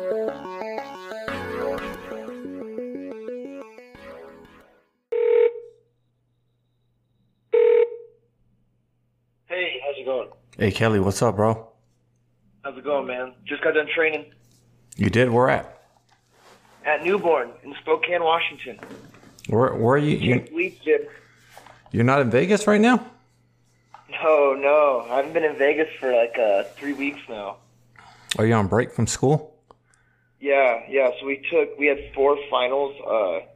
Hey, how's it going? Hey Kelly, what's up, bro? How's it going, man? Just got done training You did? Where at? at Newborn in Spokane, Washington. Where where are you? you Jake Lee's gym. you're not in Vegas right now? No, no, I haven't been in Vegas for like uh, three weeks now. Are you on break from school? Yeah, yeah. So we took we had four finals. Uh,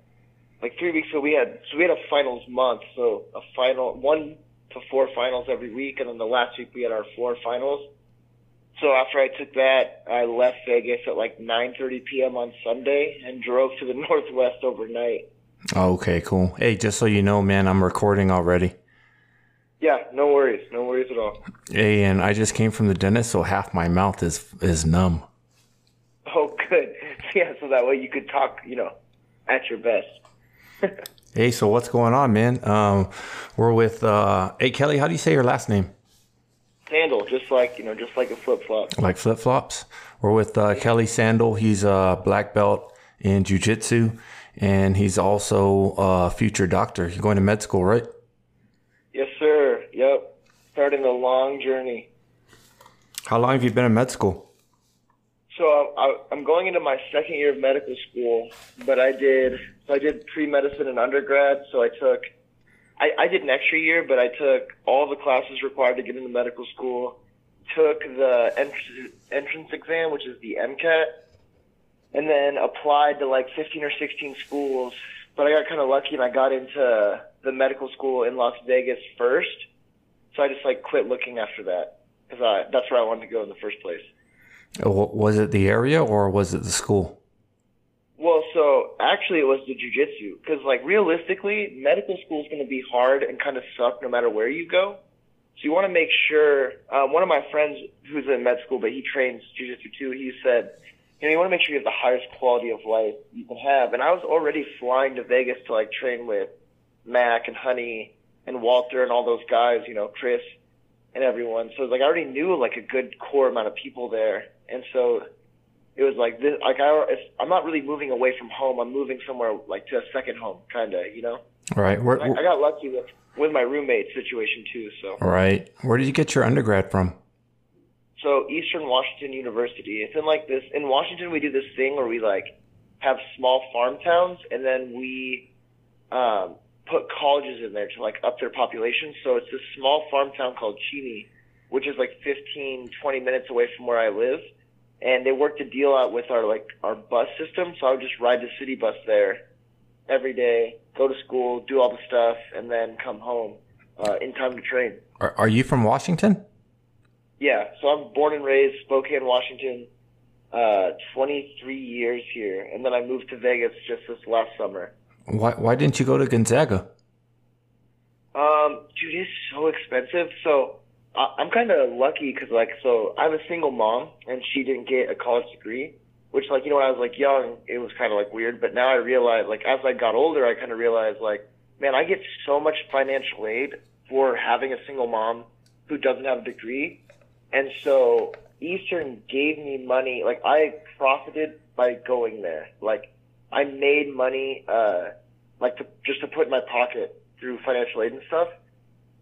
like three weeks ago, we had so we had a finals month. So a final one to four finals every week, and then the last week we had our four finals. So after I took that, I left Vegas at like 9:30 p.m. on Sunday and drove to the Northwest overnight. Oh, okay, cool. Hey, just so you know, man, I'm recording already. Yeah, no worries, no worries at all. Hey, and I just came from the dentist, so half my mouth is is numb. Oh, good. Yeah, so that way you could talk, you know, at your best. Hey, so what's going on, man? Um, we're with uh, Hey Kelly. How do you say your last name? Sandall, just like you know, just like a flip flop. Like flip flops. We're with uh, Kelly Sandall. He's a black belt in jujitsu, and he's also a future doctor. You're going to med school, right? Yes, sir. Yep. Starting a long journey. How long have you been in med school? So I, I'm going into my second year of medical school, but I did so I did pre medicine in undergrad. So I took I, I did an extra year, but I took all the classes required to get into medical school. Took the entrance entrance exam, which is the MCAT, and then applied to like 15 or 16 schools. But I got kind of lucky and I got into the medical school in Las Vegas first. So I just like quit looking after that because that's where I wanted to go in the first place. Uh, wa- Was it the area or was it the school? Well, so actually it was the jujitsu because like realistically, medical school is going to be hard and kind of suck no matter where you go. So you want to make sure. Um, one of my friends who's in med school, but he trains jujitsu too. He said, you know, you want to make sure you have the highest quality of life you can have. And I was already flying to Vegas to like train with Mac and Honey and Walter and all those guys. You know, Chris and everyone. So like I already knew like a good core amount of people there, and so it was like this. Like I, I'm not really moving away from home. I'm moving somewhere like to a second home, kind of. You know. Right. Where, I, I got lucky with with my roommate situation too. So all right. Where did you get your undergrad from? so Eastern Washington University. It's in like this in Washington. We do this thing where we like have small farm towns, and then we um, put colleges in there to like up their population. So it's this small farm town called Cheney, which is like 15, 20 minutes away from where I live. And they worked a deal out with our like our bus system, so I would just ride the city bus there every day, go to school, do all the stuff, and then come home uh, in time to train. Are, are you from Washington? Yeah, so I'm born and raised Spokane, Washington. Uh, 23 years here, and then I moved to Vegas just this last summer. Why Why didn't you go to Gonzaga? Um, dude, it's so expensive. So I, I'm kind of lucky because, like, so I have a single mom, and she didn't get a college degree. Which, like, you know, when I was like young, it was kind of like weird. But now I realize, like, as I got older, I kind of realized, like, man, I get so much financial aid for having a single mom who doesn't have a degree, and so Eastern gave me money. Like, I profited by going there. Like, I made money, uh, like, to, just to put in my pocket through financial aid and stuff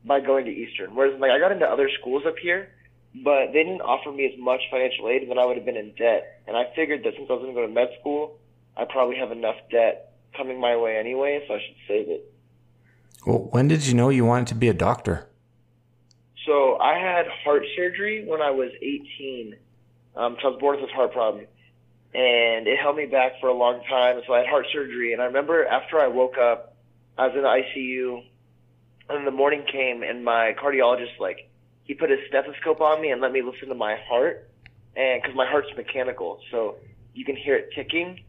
by going to Eastern. Whereas like I got into other schools up here, but they didn't offer me as much financial aid, and then I would have been in debt. And I figured that since I was going to go to med school, I probably have enough debt coming my way anyway, so I should save it. Well, when did you know you wanted to be a doctor? So I had heart surgery when I was 18. Um, so I was born with this heart problem, and it held me back for a long time. So I had heart surgery, and I remember after I woke up, I was in the ICU, and the morning came, and my cardiologist like he put his stethoscope on me and let me listen to my heart, and because my heart's mechanical, so you can hear it ticking.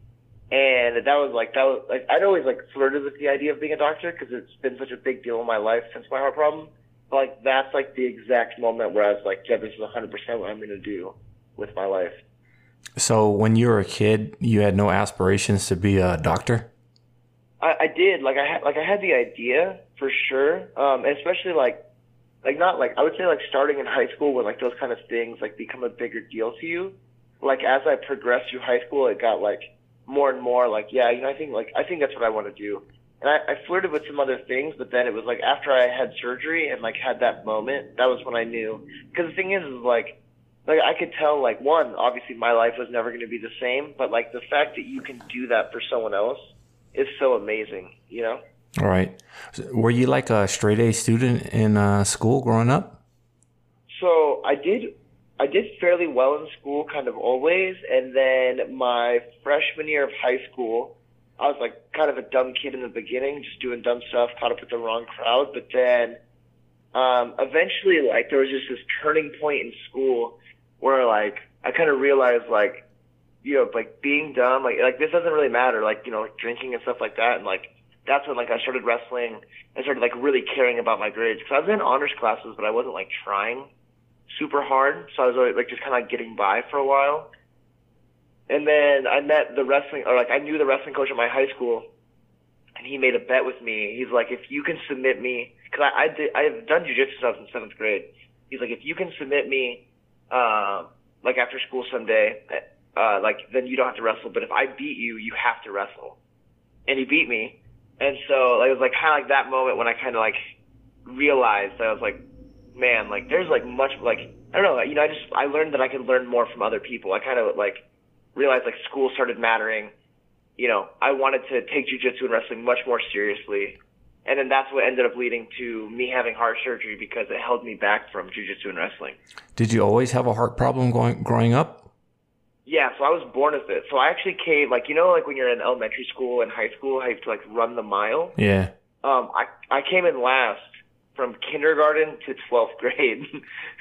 And that was like that was like I'd always like flirted with the idea of being a doctor because it's been such a big deal in my life since my heart problem. But like that's like the exact moment where I was like, yeah, this is 100% what I'm gonna do with my life. So when you were a kid, you had no aspirations to be a doctor. I, I did like I had like I had the idea for sure, um, especially like like not like I would say like starting in high school when like those kind of things like become a bigger deal to you. like as I progressed through high school, it got like more and more like, yeah, you know, I think like I think that's what I want to do. And I, I flirted with some other things, but then it was like after I had surgery and like had that moment, that was when I knew. Because the thing is, is like, like I could tell, like one, obviously my life was never going to be the same, but like the fact that you can do that for someone else is so amazing, you know. All right. Were you like a straight A student in uh, school growing up? So I did I did fairly well in school, kind of always, and then my freshman year of high school, I was like kind of a dumb kid in the beginning, just doing dumb stuff, caught up with the wrong crowd. But then, um, eventually, like there was just this turning point in school where like I kind of realized like, you know, like being dumb, like like this doesn't really matter, like you know, like drinking and stuff like that, and like that's when like I started wrestling. I started like really caring about my grades because I was in honors classes, but I wasn't like trying super hard, so I was like just kind of like getting by for a while. And then I met the wrestling, or like I knew the wrestling coach at my high school, and he made a bet with me. He's like, if you can submit me, because I I did I have done jujitsu stuff in seventh grade. He's like, if you can submit me, uh, like after school someday, uh, like then you don't have to wrestle. But if I beat you, you have to wrestle. And he beat me, and so like, it was like kind of like that moment when I kind of like realized that I was like, man, like there's like much like I don't know, you know, I just I learned that I could learn more from other people. I kind of like realized like school started mattering. You know, I wanted to take jujitsu and wrestling much more seriously. And then that's what ended up leading to me having heart surgery because it held me back from jujitsu and wrestling. Did you always have a heart problem going growing up? Yeah, so I was born with it. So I actually came like you know like when you're in elementary school and high school, how you have to like run the mile. Yeah. Um, I I came in last from kindergarten to 12th grade.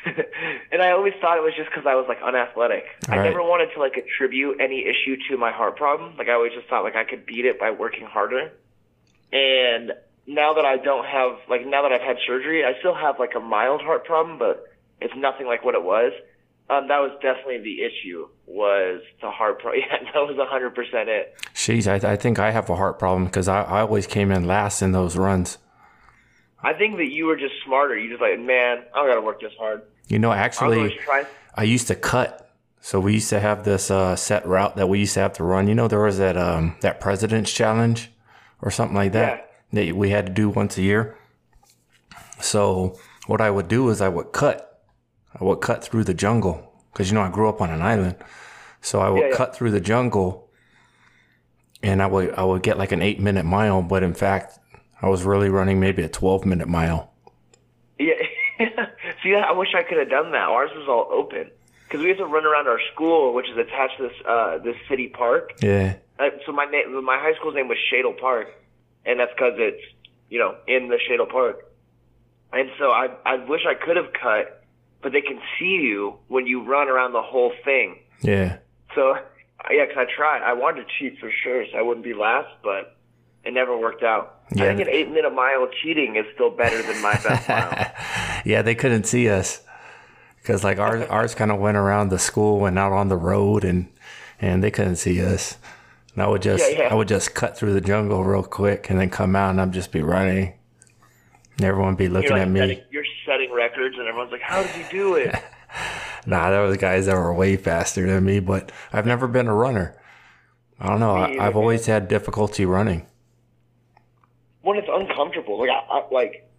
and I always thought it was just because I was like unathletic. All I right. never wanted to like attribute any issue to my heart problem. Like I always just thought like I could beat it by working harder. And now that I don't have like now that I've had surgery, I still have like a mild heart problem, but it's nothing like what it was. Um, that was definitely the issue was the heart problem. Yeah, that was 100% it. Jeez, I, I think I have a heart problem because I, I always came in last in those runs. I think that you were just smarter. You just like, man, I don't got to work this hard. You know, actually. I used to cut. So we used to have this uh, set route that we used to have to run. You know, there was that um, that President's Challenge or something like that that we had to do once a year. So what I would do is I would cut. I would cut through the jungle because you know I grew up on an island. So I would Yeah, yeah. cut through the jungle, and I would I would get like an eight minute mile, but in fact I was really running maybe a twelve minute mile. Yeah. See, I wish I could have done that. Ours was all open because we had to run around our school, which is attached to this uh, this city park. Yeah, Uh, so my name, my high school's name was Shadle Park, and that's because it's you know in the Shadle Park. And so I I wish I could have cut, but they can see you when you run around the whole thing. yeah. So I yeah, 'cause I tried. I wanted to cheat for sure, so I wouldn't be last, but it never worked out. Yeah. I think an eight minute mile cheating is still better than my best mile. yeah, they couldn't see us because like ours, ours kind of went around the school and out on the road, and and they couldn't see us. And I would just, Yeah, yeah. I would just cut through the jungle real quick, and then come out, and I'd just be running. And everyone be looking You're, at me. setting, you're setting records, and everyone's like, "How did you do it?" Nah, there was guys that were way faster than me, but I've never been a runner. I don't know. I, I've always had difficulty running. when it's uncomfortable, like I, I like,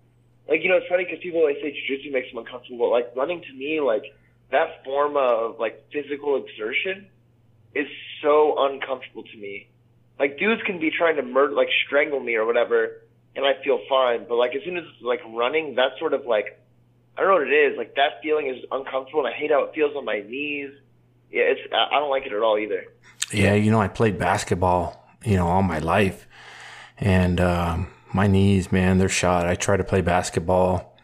like you know, it's funny because people always say jujitsu makes them uncomfortable. But, like running to me, like that form of like physical exertion is so uncomfortable to me. Like dudes can be trying to murder, like strangle me or whatever, and I feel fine. But like as soon as it's like running, that's sort of like I don't know what it is. Like that feeling is uncomfortable, and I hate how it feels on my knees. Yeah, it's I don't like it at all either. Yeah, you know, I played basketball, you know, all my life. And um, my knees, man, they're shot. I try to play basketball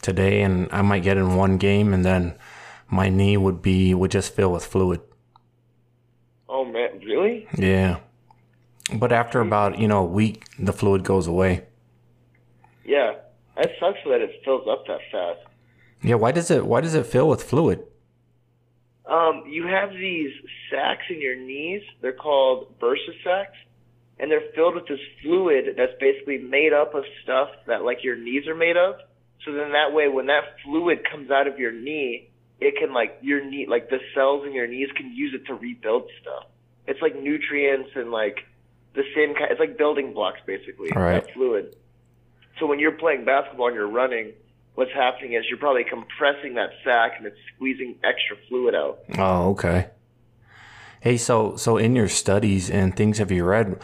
today and I might get in one game and then my knee would be would just fill with fluid. Oh man, really? Yeah. But after about, you know, a week, the fluid goes away. Yeah, that sucks that it fills up that fast. Yeah, why does it why does it fill with fluid? Um, you have these sacs in your knees. They're called bursa sacs, and they're filled with this fluid that's basically made up of stuff that like your knees are made of. So then that way, when that fluid comes out of your knee, it can like your knee, like the cells in your knees can use it to rebuild stuff. It's like nutrients and like the same kind. It's like building blocks basically. Right. That fluid. So when you're playing basketball and you're running, what's happening is you're probably compressing that sac and it's squeezing extra fluid out. Oh, okay. Hey, so so in your studies and things have you read?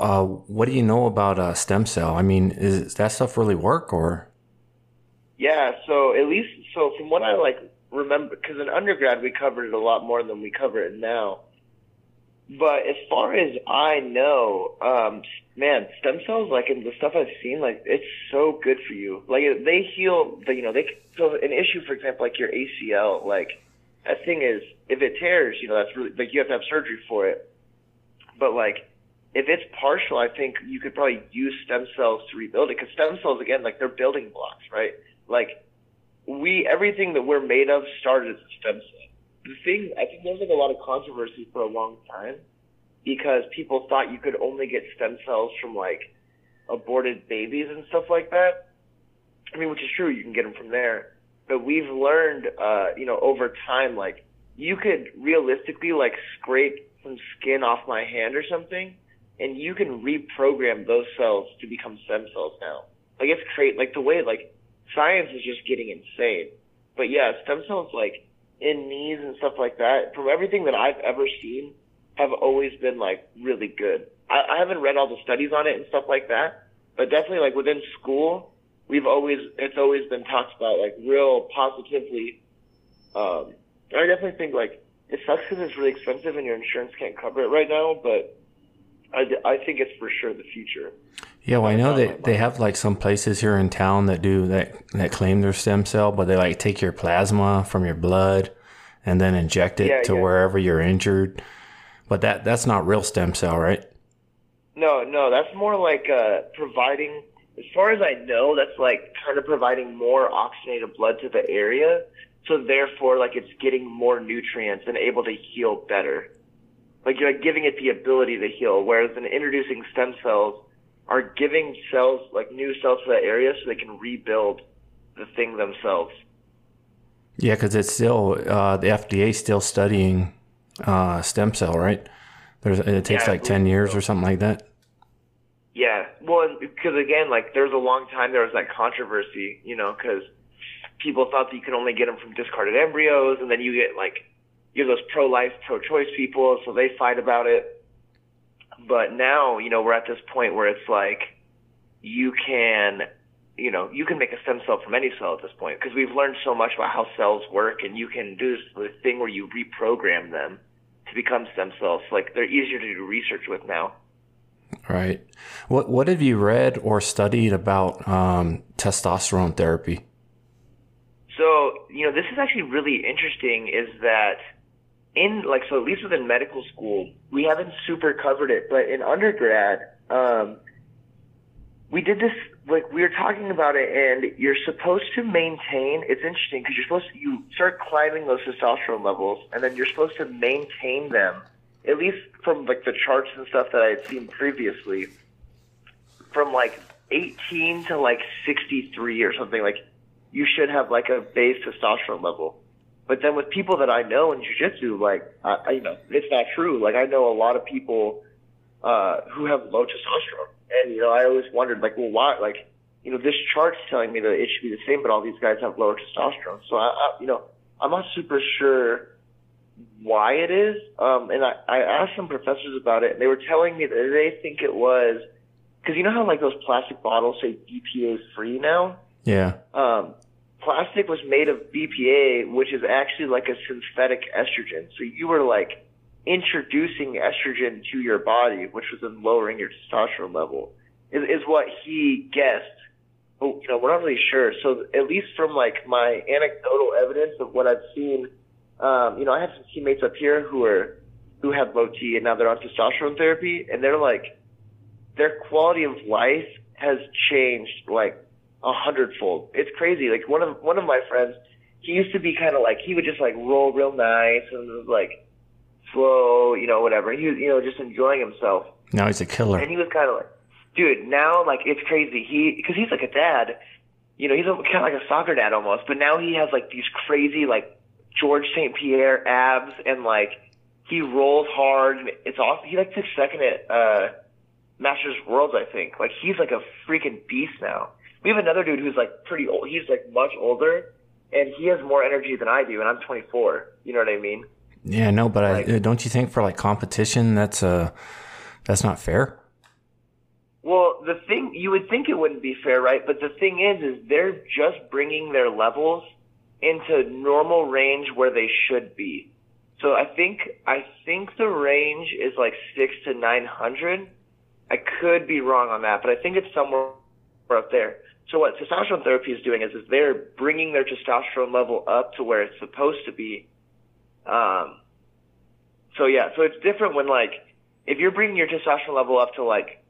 Uh, what do you know about uh, stem cell? I mean, is, that stuff really work or? Yeah, so at least so from what I like remember, because in undergrad we covered it a lot more than we cover it now. But as far as I know, um, man, stem cells, like in the stuff I've seen, like it's so good for you. Like they heal, the, you know, they so an issue, for example, like your ACL, like that thing is if it tears, you know, that's really like you have to have surgery for it. But like if it's partial, I think you could probably use stem cells to rebuild it because stem cells, again, like they're building blocks, right? Like we, everything that we're made of started as a stem cell the thing, I think there's like a lot of controversy for a long time because people thought you could only get stem cells from like aborted babies and stuff like that. I mean, which is true, you can get them from there. But we've learned, uh, you know, over time, like you could realistically like scrape some skin off my hand or something, and you can reprogram those cells to become stem cells now. Like it's great. Like the way like science is just getting insane. But yeah, stem cells like in knees and stuff like that, from everything that I've ever seen, have always been like really good. I, I haven't read all the studies on it and stuff like that, but definitely like within school, we've always it's always been talked about like real positively. Um, I definitely think like it sucks because it's really expensive and your insurance can't cover it right now, but I, I think it's for sure the future. Yeah, well, I know that they have like some places here in town that do that that claim their stem cell, but they like take your plasma from your blood and then inject it Yeah, to yeah. wherever you're injured. But that that's not real stem cell, right? No, no, that's more like uh, providing. As far as I know, that's like kind of providing more oxygenated blood to the area, so therefore, like it's getting more nutrients and able to heal better. Like you're like giving it the ability to heal, whereas in introducing stem cells are giving cells like new cells to that area so they can rebuild the thing themselves. Yeah, because it's still uh, the FDA still studying uh, stem cell, right? There's it takes Yeah, like ten years so. or something like that. Yeah, well, because again, like there was a long time there was that controversy, you know, because people thought that you could only get them from discarded embryos, and then you get like you have those pro-life, pro-choice people, so they fight about it. But now, you know, we're at this point where it's like you can, you know, you can make a stem cell from any cell at this point because we've learned so much about how cells work, and you can do this thing where you reprogram them to become stem cells. Like they're easier to do research with now. Right. What What have you read or studied about um, testosterone therapy? So, you know, this is actually really interesting is that in like so at least within medical school, we haven't super covered it, but in undergrad, um we did this like we were talking about it and you're supposed to maintain it's interesting because you're supposed to you start climbing those testosterone levels and then you're supposed to maintain them at least from like the charts and stuff that I had seen previously from like 18 to like 63 or something like you should have like a base testosterone level. But then with people that I know in jujitsu, like I, I, you know, it's not true. Like I know a lot of people uh, who have low testosterone, and you know, I always wondered, like, well, why? Like, you know, this chart's telling me that it should be the same, but all these guys have lower testosterone. So I, I you know, I'm not super sure why it is. Um, and I, I asked some professors about it, and they were telling me that they think it was because you know how like those plastic bottles say BPA free now Yeah. um, plastic was made of BPA, which is actually like a synthetic estrogen. So you were like introducing estrogen to your body, which was then lowering your testosterone level, is, is what he guessed. But, you know, we're not really sure. So at least from like my anecdotal evidence of what I've seen, um, you know, I have some teammates up here who are, who have low T and now they're on testosterone therapy and they're like, their quality of life has changed like a hundredfold. It's crazy. Like one of one of my friends, he used to be kind of like he would just like roll real nice and like slow, you know, whatever. He was, you know, just enjoying himself. Now he's a killer. And he was kind of like, dude, now like it's crazy. He because he's like a dad, you know, he's kind of like a soccer dad almost. But now he has like these crazy like George St. Pierre abs and like he rolls hard and it's awesome. He like took second at uh Masters Worlds, I think. Like he's like a freaking beast now. We have another dude who's like pretty old. He's like much older and he has more energy than I do and I'm 24. You know what I mean? Yeah, no, but like, I don't you think for like competition that's uh that's not fair? Well, the thing you would think it wouldn't be fair, right? But the thing is, is they're just bringing their levels into normal range where they should be. So I think I think the range is like six to nine hundred. I could be wrong on that, but I think it's somewhere up there. So what testosterone therapy is doing is, is they're bringing their testosterone level up to where it's supposed to be. Um, so yeah, so it's different when like if you're bringing your testosterone level up to like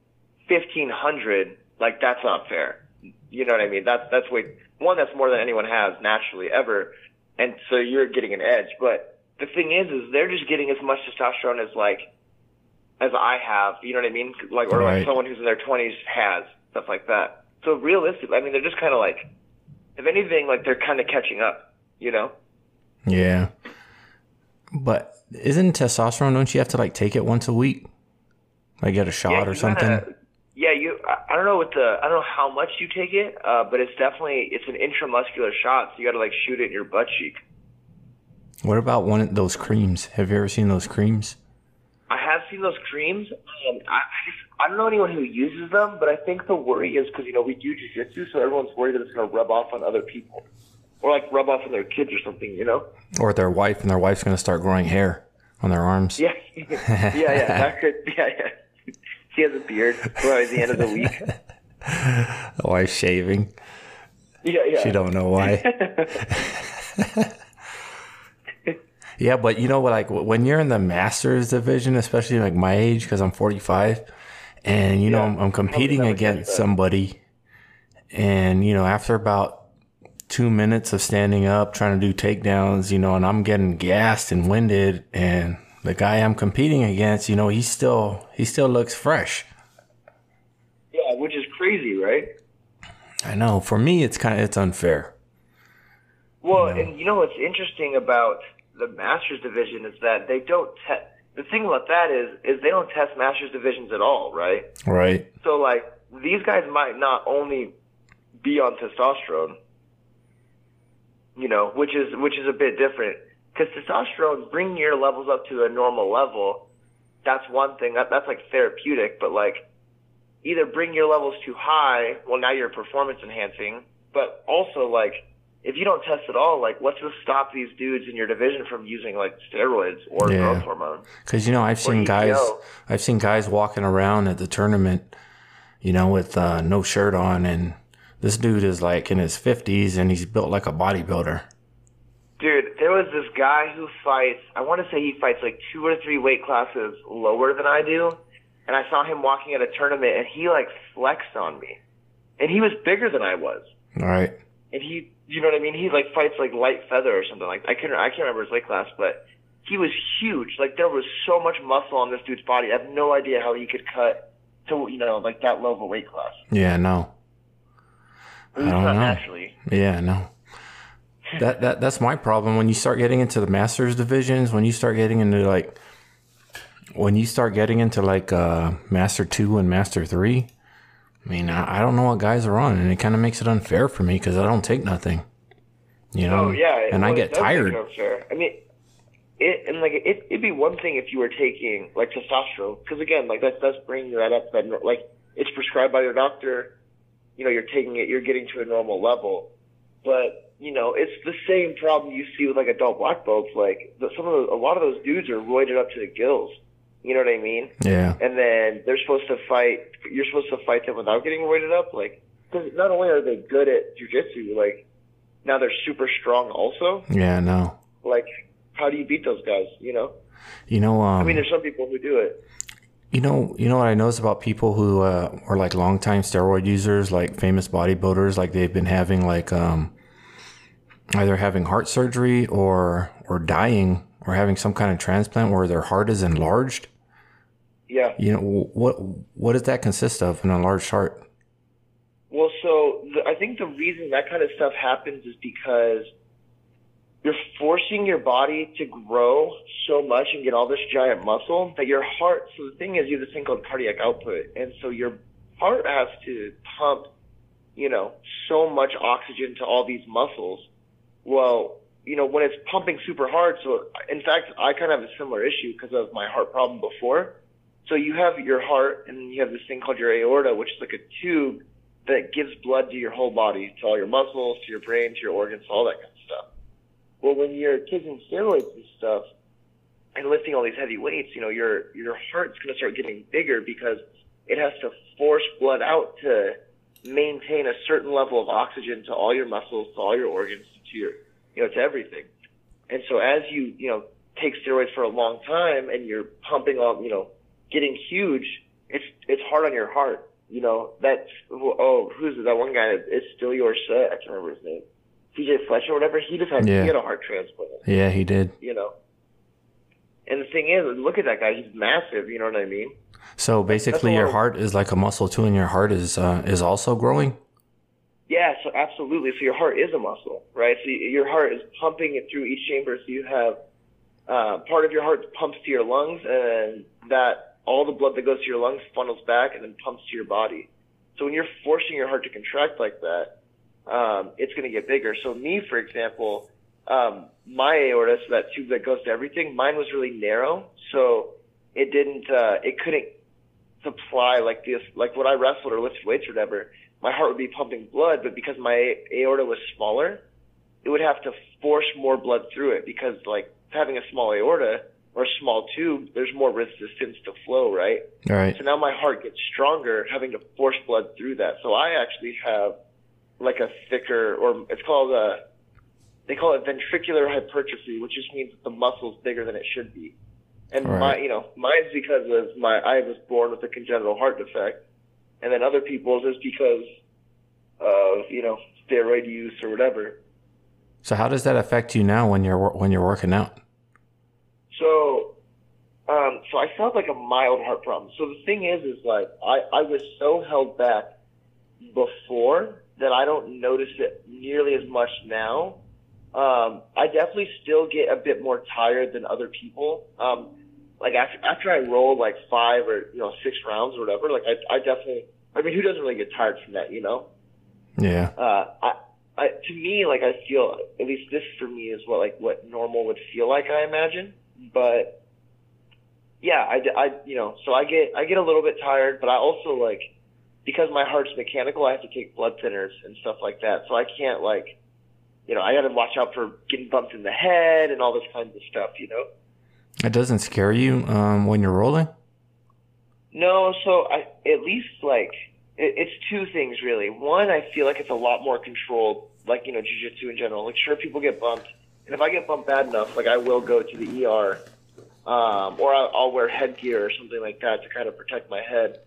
1500, like that's not fair. You know what I mean? That's that's way one that's more than anyone has naturally ever, and so you're getting an edge. But the thing is, is they're just getting as much testosterone as like as I have. You know what I mean? Like or Right. like someone who's in their 20s has stuff like that. So realistically, I mean, they're just kind of like, if anything, like they're kind of catching up. You know? Yeah. But isn't testosterone don't you have to like take it once a week? Like get a shot Yeah, or something? gotta- yeah, you. I I don't know what the. I don't know how much you take it, uh, but it's definitely it's an intramuscular shot. So you got to like shoot it in your butt cheek. What about one of those creams? Have you ever seen those creams? I have seen those creams. Um, I, I just I don't know anyone who uses them, but I think the worry is because you know we do jujitsu, so everyone's worried that it's going to rub off on other people, or like rub off on their kids or something. You know? Or their wife and their wife's gonna start growing hair on their arms. Yeah, yeah, yeah. That could. Yeah, yeah. She has a beard by the end of the week. The wife shaving. Yeah, yeah. She don't know why. yeah, but you know what? Like when you're in the masters division, especially like my age, because I'm 45, and you know I'm, I'm competing against somebody, and you know after about two minutes of standing up trying to do takedowns, you know, and I'm getting gassed and winded, and the guy I'm competing against, you know, he still he still looks fresh. Yeah, which is crazy, right? I know. For me, it's kind of it's unfair. Well, and you know what's interesting about the Masters division is that they don't test. The thing about that is, is they don't test Masters divisions at all, right? Right. So like these guys might not only be on testosterone, you know, which is which is a bit different because testosterone bringing your levels up to a normal level. That's one thing. That that's like therapeutic, but like either bring your levels too high, well now you're performance enhancing, but also like if you don't test at all, like what's to stop these dudes in your division from using like steroids or Yeah. growth hormone? Because you know, I've seen guys, I've seen guys walking around at the tournament, you know, with uh, no shirt on, and this dude is like in his fifties, and he's built like a bodybuilder. Dude, there was this guy who fights, I want to say he fights like two or three weight classes lower than I do. And I saw him walking at a tournament and he like flexed on me. And he was bigger than I was. All right. And he, you know what I mean? He like fights like light feather or something like I can't, I can't remember his weight class, but he was huge. Like there was so much muscle on this dude's body. I have no idea how he could cut to, you know, like that low of a weight class. Yeah. No. Least don't not know. naturally. Yeah. No. That that that's my problem. When you start getting into the masters divisions, when you start getting into like, when you start getting into like uh, master two and master three, I mean, I, I don't know what guys are on, and it kind of makes it unfair for me because I don't take nothing. You know. Oh yeah, And I get it does make tired. unfair. I mean, it and like it, it'd be one thing if you were taking like testosterone, because again, like that does bring that up. That like it's prescribed by your doctor. You know, you're taking it, you're getting to a normal level, but you know, it's the same problem you see with like adult black belts. Like the, some of the, a lot of those dudes are roided up to the gills. You know what I mean? Yeah. and then they're supposed to fight. You're supposed to fight them without getting weighted up, like because not only are they good at jujitsu, like now they're super strong also. Yeah. No. Like, how do you beat those guys? You know, You know. Um, I mean, there's some people who do it. You know, you know what I notice about people who uh, are like longtime steroid users, like famous bodybuilders, like they've been having like um, either having heart surgery or or dying or having some kind of transplant where their heart is enlarged. Yeah. You know what what does that consist of? An enlarged heart. Well, so the, I think the reason that kind of stuff happens is because you're forcing your body to grow so much and get all this giant muscle that your heart. So the thing is, you have this thing called cardiac output, and so your heart has to pump, you know, so much oxygen to all these muscles. Well, you know, when it's pumping super hard. So in fact, I kind of have a similar issue because of my heart problem before. So you have your heart and you have this thing called your aorta, which is like a tube that gives blood to your whole body, to all your muscles, to your brain, to your organs, all that kind of stuff. Well, when you're taking steroids and stuff and lifting all these heavy weights, you know, your your heart's going to start getting bigger because it has to force blood out to maintain a certain level of oxygen to all your muscles, to all your organs, to your, you know, it's everything. And so as you, you know, take steroids for a long time and you're pumping all, you know, getting huge, it's it's hard on your heart. You know, that's oh, who's that one guy? It's still your set. I can't remember his name. TJ Fletcher or whatever. He just had yeah. he had a heart transplant. Yeah, he did. You know. And the thing is, look at that guy. He's massive. You know what I mean? So basically, your heart is like a muscle too, and your heart is uh, is also growing. Yeah, so absolutely. So your heart is a muscle, right? So your heart is pumping it through each chamber. So you have uh, part of your heart pumps to your lungs, and that all the blood that goes to your lungs funnels back and then pumps to your body. So when you're forcing your heart to contract like that, um, it's going to get bigger. So me, for example, um, my aorta, so that tube that goes to everything, mine was really narrow, so it didn't, uh, it couldn't supply like this, like when I wrestled or lifted weights or whatever, my heart would be pumping blood, but because my aorta was smaller, it would have to force more blood through it because like having a small aorta or a small tube, there's more resistance to flow, right? All right. So now my heart gets stronger having to force blood through that. So I actually have like a thicker, or it's called a, they call it ventricular hypertrophy, which just means that the muscle's bigger than it should be. And right. my, you know, mine's because of my, I was born with a congenital heart defect, and then other people's is because of, you know, steroid use or whatever. So how does that affect you now when you're when you're working out? So, um, so I felt like a mild heart problem. So the thing is, is like I I was so held back before that I don't notice it nearly as much now. Um, I definitely still get a bit more tired than other people. Um, like after, after I roll like five or, you know, six rounds or whatever, like I, I definitely, I mean, who doesn't really get tired from that, you know? Yeah. Uh, I, I, to me, like I feel, at least this for me is what like what normal would feel like, I imagine. But yeah, I, I, you know, so I get, I get a little bit tired, but I also like, because my heart's mechanical, I have to take blood thinners and stuff like that. So I can't like, you know, I got to watch out for getting bumped in the head and all this kinds of stuff, you know. It doesn't scare you um, when you're rolling. No, so I at least like it, it's two things really. One, I feel like it's a lot more controlled, like you know, jujitsu in general. Like sure, people get bumped, and if I get bumped bad enough, like I will go to the ER, um, or I'll, I'll wear headgear or something like that to kind of protect my head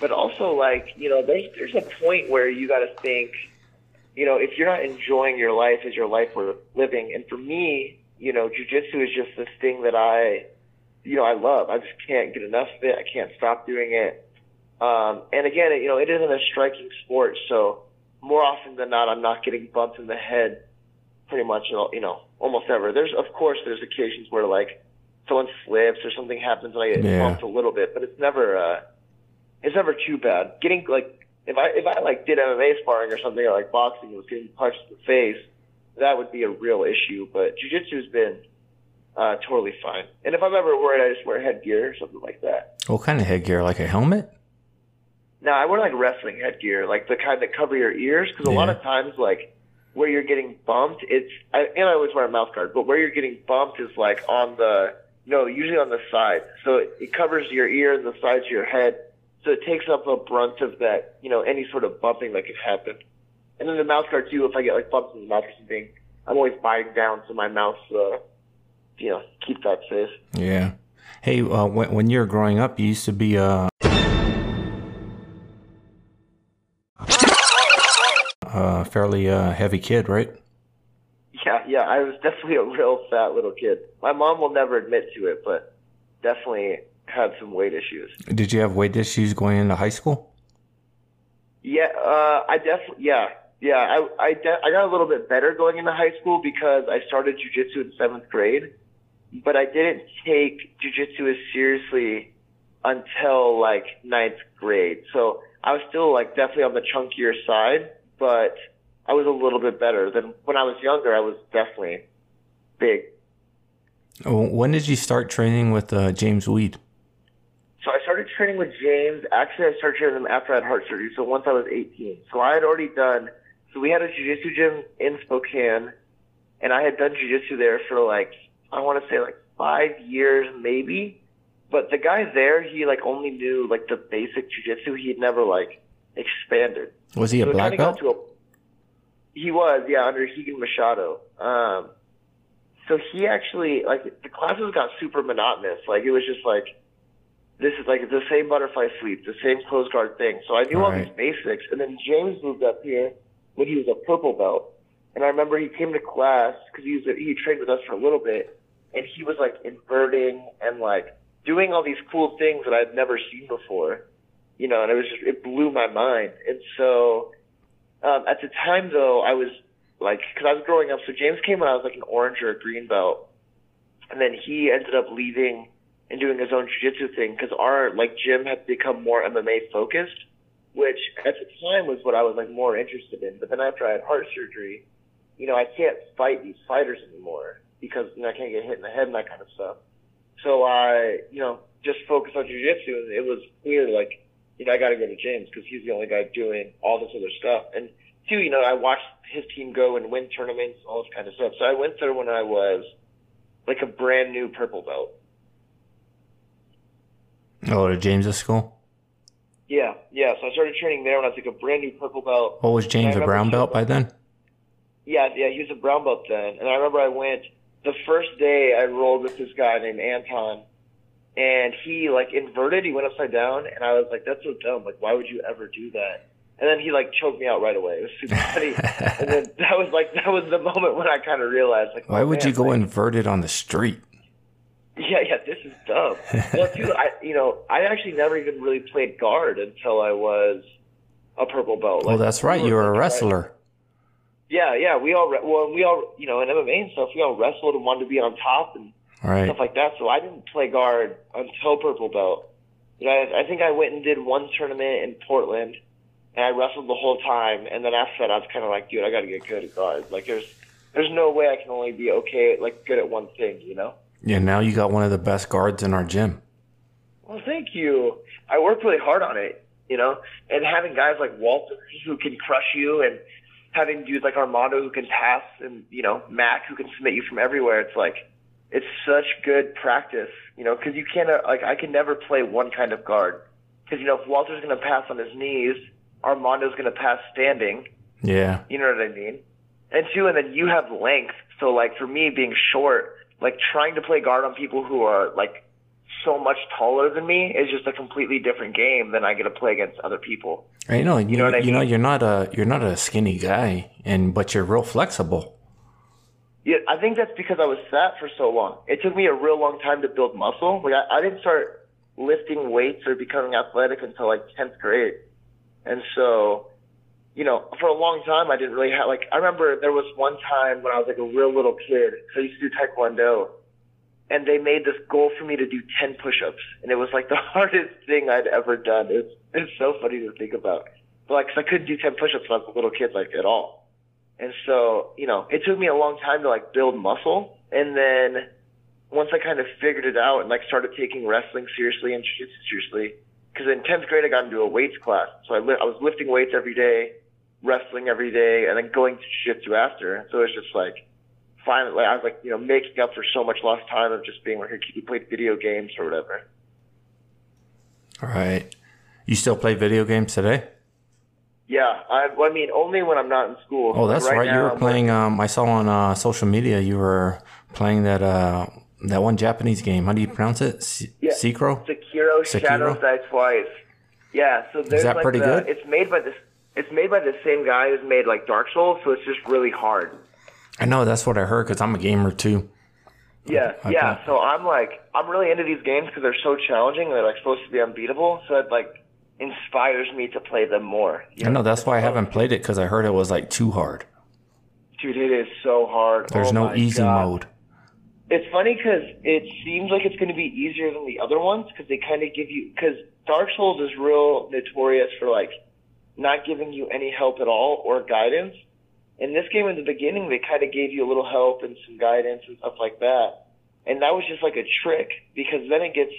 but also like you know there's there's a point where you got to think you know if you're not enjoying your life is your life worth living and for me you know jujitsu is just this thing that I you know I love I just can't get enough of it I can't stop doing it um, and again you know it isn't a striking sport so more often than not I'm not getting bumped in the head pretty much you know almost ever there's of course there's occasions where like someone slips or something happens and I get yeah. bumped a little bit but it's never uh it's never too bad. Getting like if I if I like did MMA sparring or something or like boxing and was getting punched in the face, that would be a real issue. But jujitsu's been uh, totally fine. And if I'm ever worried, I just wear headgear or something like that. What kind of headgear? Like a helmet? No, I wear like wrestling headgear, like the kind that cover your ears. Because yeah. a lot of times, like where you're getting bumped, it's I, and I always wear a mouth guard, but where you're getting bumped is like on the no, usually on the side. So it, it covers your ear and the sides of your head so it takes up a brunt of that, you know, any sort of bumping that could happen. And then the mouse guard too, if I get like bumps in the mouth or something, I'm always biting down so my mouth, uh, you know, keep that safe. Yeah. Hey, uh, when, when you were growing up, you used to be a, a fairly uh, heavy kid, right? Yeah, yeah. I was definitely a real fat little kid. My mom will never admit to it, but definitely had some weight issues. Did you have weight issues going into high school? Yeah, uh, I definitely yeah. Yeah, I I, de- I got a little bit better going into high school because I started jujitsu in seventh grade, but I didn't take jujitsu as seriously until like ninth grade. So I was still like definitely on the chunkier side, but I was a little bit better than when I was younger. I was definitely big. Oh, When did you start training with uh, James Weed? So I started training with James. Actually, I started training with him after I had heart surgery. So once I was 18. So I had already done. So we had a jiu-jitsu gym in Spokane, and I had done jiu-jitsu there for like I want to say like five years maybe. But the guy there, he like only knew like the basic jiu-jitsu. He had never like expanded. Was he a So it black belt? a- he was, yeah, under Rigan Machado. Um, so he actually like the classes got super monotonous. Like it was just like this is like the same butterfly sweep, the same close guard thing. So I knew all Right. these basics, and then James moved up here when he was a purple belt, and I remember he came to class because he he trained with us for a little bit, and he was like inverting and like doing all these cool things that I'd never seen before, you know, and it was just it blew my mind, and so um, at the time, though, I was like, because I was growing up. So James came when I was like an orange or a green belt, and then he ended up leaving and doing his own jiu-jitsu thing because our like gym had become more MMA focused, which at the time was what I was like more interested in. But then after I had heart surgery, you know, I can't fight these fighters anymore because you know I can't get hit in the head and that kind of stuff. So I, you know, just focused on jiu-jitsu, and it was clear like you know, I got to go to James because he's the only guy doing all this other stuff. And two, you know, I watched his team go and win tournaments, all this kind of stuff. So I went there when I was like a brand new purple belt. Oh, to James's school. Yeah, yeah. So I started training there when I was like a brand new purple belt. What was James a brown belt by then? Yeah, yeah, he was a brown belt then. And I remember I went the first day I rolled with this guy named Anton and he like inverted, he went upside down and I was like, That's so dumb. Like why would you ever do that? And then he like choked me out right away. It was super funny. and then that was like that was the moment when I kinda realized like Why oh, would man, you go like, inverted on the street? Yeah, yeah, this is dumb. well too I you know, I actually never even really played guard until I was a purple belt. Oh, that's right. You were a like, wrestler. Yeah, yeah. We all, well, we all, you know, in MMA and stuff, we all wrestled and wanted to be on top and Right. stuff like that. So I didn't play guard until purple belt. But I, I think I went and did one tournament in Portland, and I wrestled the whole time. And then after that, I was kind of like, dude, I got to get good at guard. Like, there's, there's no way I can only be okay, like, good at one thing, you know? Yeah, now you got one of the best guards in our gym. Well, thank you. I worked really hard on it, you know, and having guys like Walter who can crush you, and having dudes like Armando who can pass, and you know Mac who can submit you from everywhere. It's like it's such good practice, you know, because you can't uh, like I can never play one kind of guard because you know if Walter's going to pass on his knees, Armando's going to pass standing. Yeah. You know what I mean? And two, and then you have length. So like for me being short, like trying to play guard on people who are like so much taller than me is just a completely different game than I get to play against other people. I know. You, know what I you know you're not a you're not a skinny guy, and but you're real flexible. Yeah, I think that's because I was fat for so long. It took me a real long time to build muscle. Like I, I didn't start lifting weights or becoming athletic until like tenth grade, and so, you know, for a long time I didn't really have like. I remember there was one time when I was like a real little kid. So I used to do taekwondo, and they made this goal for me to do ten push-ups, and it was like the hardest thing I'd ever done. It's it's so funny to think about, but like, 'cause I couldn't do ten push-ups when I was a little kid like at all. And so, you know, it took me a long time to like build muscle. And then once I kind of figured it out and like started taking wrestling seriously and jiu-jitsu seriously, because in 10th grade I got into a weights class. So I, li- I was lifting weights every day, wrestling every day, and then going to jiu-jitsu after. So it's just like, finally, I was like, you know, making up for so much lost time of just being like kid played video games or whatever. All right. You still play video games today? Yeah, I, well, I mean, only when I'm not in school. Oh, that's Like, right. you now, were I'm playing. Um, I saw on uh, social media you were playing that uh that one Japanese game. How do you pronounce it? S- Yeah. Sekiro. Sekiro, Sekiro? Shadows Die Twice. Yeah, so there's that like pretty the, good? It's made by this. It's made by the same guy who's made like Dark Souls, so it's just really hard. I know that's what I heard because I'm a gamer too. Yeah, Okay. yeah. So I'm like, I'm really into these games because they're so challenging. and They're like supposed to be unbeatable. So I'd like, inspires me to play them more. You I know that's why I haven't played it because I heard it was like too hard. Dude, it is so hard. There's oh no easy God. mode. It's funny because it seems like it's going to be easier than the other ones because they kind of give you because Dark Souls is real notorious for like not giving you any help at all or guidance. In this game, in the beginning, they kind of gave you a little help and some guidance and stuff like that. And that was just like a trick because then it gets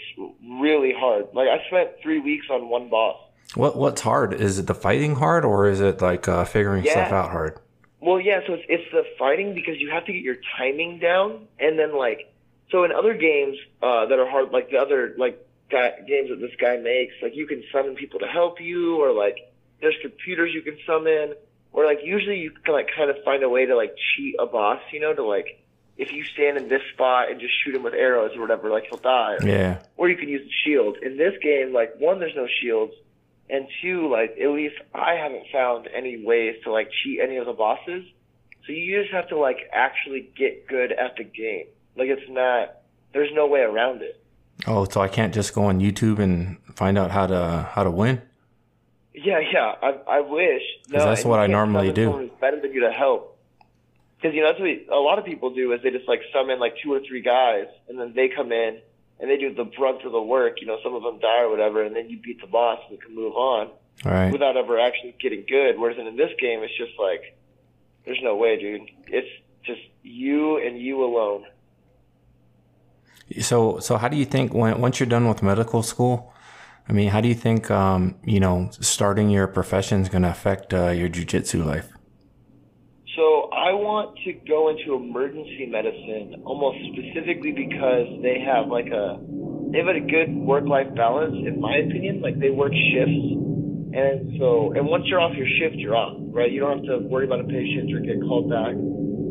really hard. Like I spent three weeks on one boss. What what's hard? Is it the fighting hard or is it like uh, figuring yeah. stuff out hard? Well, yeah. So it's it's the fighting because you have to get your timing down, and then like so in other games uh, that are hard, like the other like guy, games that this guy makes, like you can summon people to help you, or like there's computers you can summon, or like usually you can like kind of find a way to like cheat a boss, you know, to like if you stand in this spot and just shoot him with arrows or whatever, like he'll die. Yeah. Or you can use the shield. In this game, like one, there's no shields, and two, like at least I haven't found any ways to like cheat any of the bosses. So you just have to like actually get good at the game. Like it's not. There's no way around it. Oh, so I can't just go on YouTube and find out how to how to win? Yeah, yeah. I I wish. No, that's what I normally do. Better than you to help. Because you know that's what we, a lot of people do is they just like summon like two or three guys, and then they come in and they do the brunt of the work. You know, some of them die or whatever, and then you beat the boss and you can move on right. without ever actually getting good. Whereas in this game, it's just like there's no way, dude. It's just you and you alone. So, so how do you think when once you're done with medical school? I mean, how do you think um, you know starting your profession is going to affect uh, your jujitsu life? So I want to go into emergency medicine almost specifically because they have like a they have a good work life balance in my opinion. Like they work shifts and so and once you're off your shift you're off, right? You don't have to worry about a patient or get called back,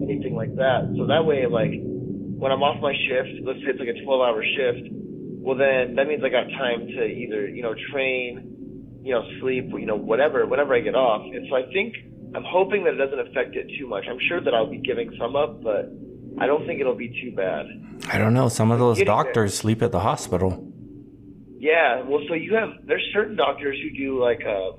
anything like that. So that way like when I'm off my shift, let's say it's like a twelve hour shift, well then that means I got time to either, you know, train, you know, sleep, you know, whatever, whenever I get off. And so I think I'm hoping that it doesn't affect it too much. I'm sure that I'll be giving some up, but I don't think it'll be too bad. I don't know. Some of those doctors there. sleep at the hospital. Yeah, well, so you have there's certain doctors who do like, uh,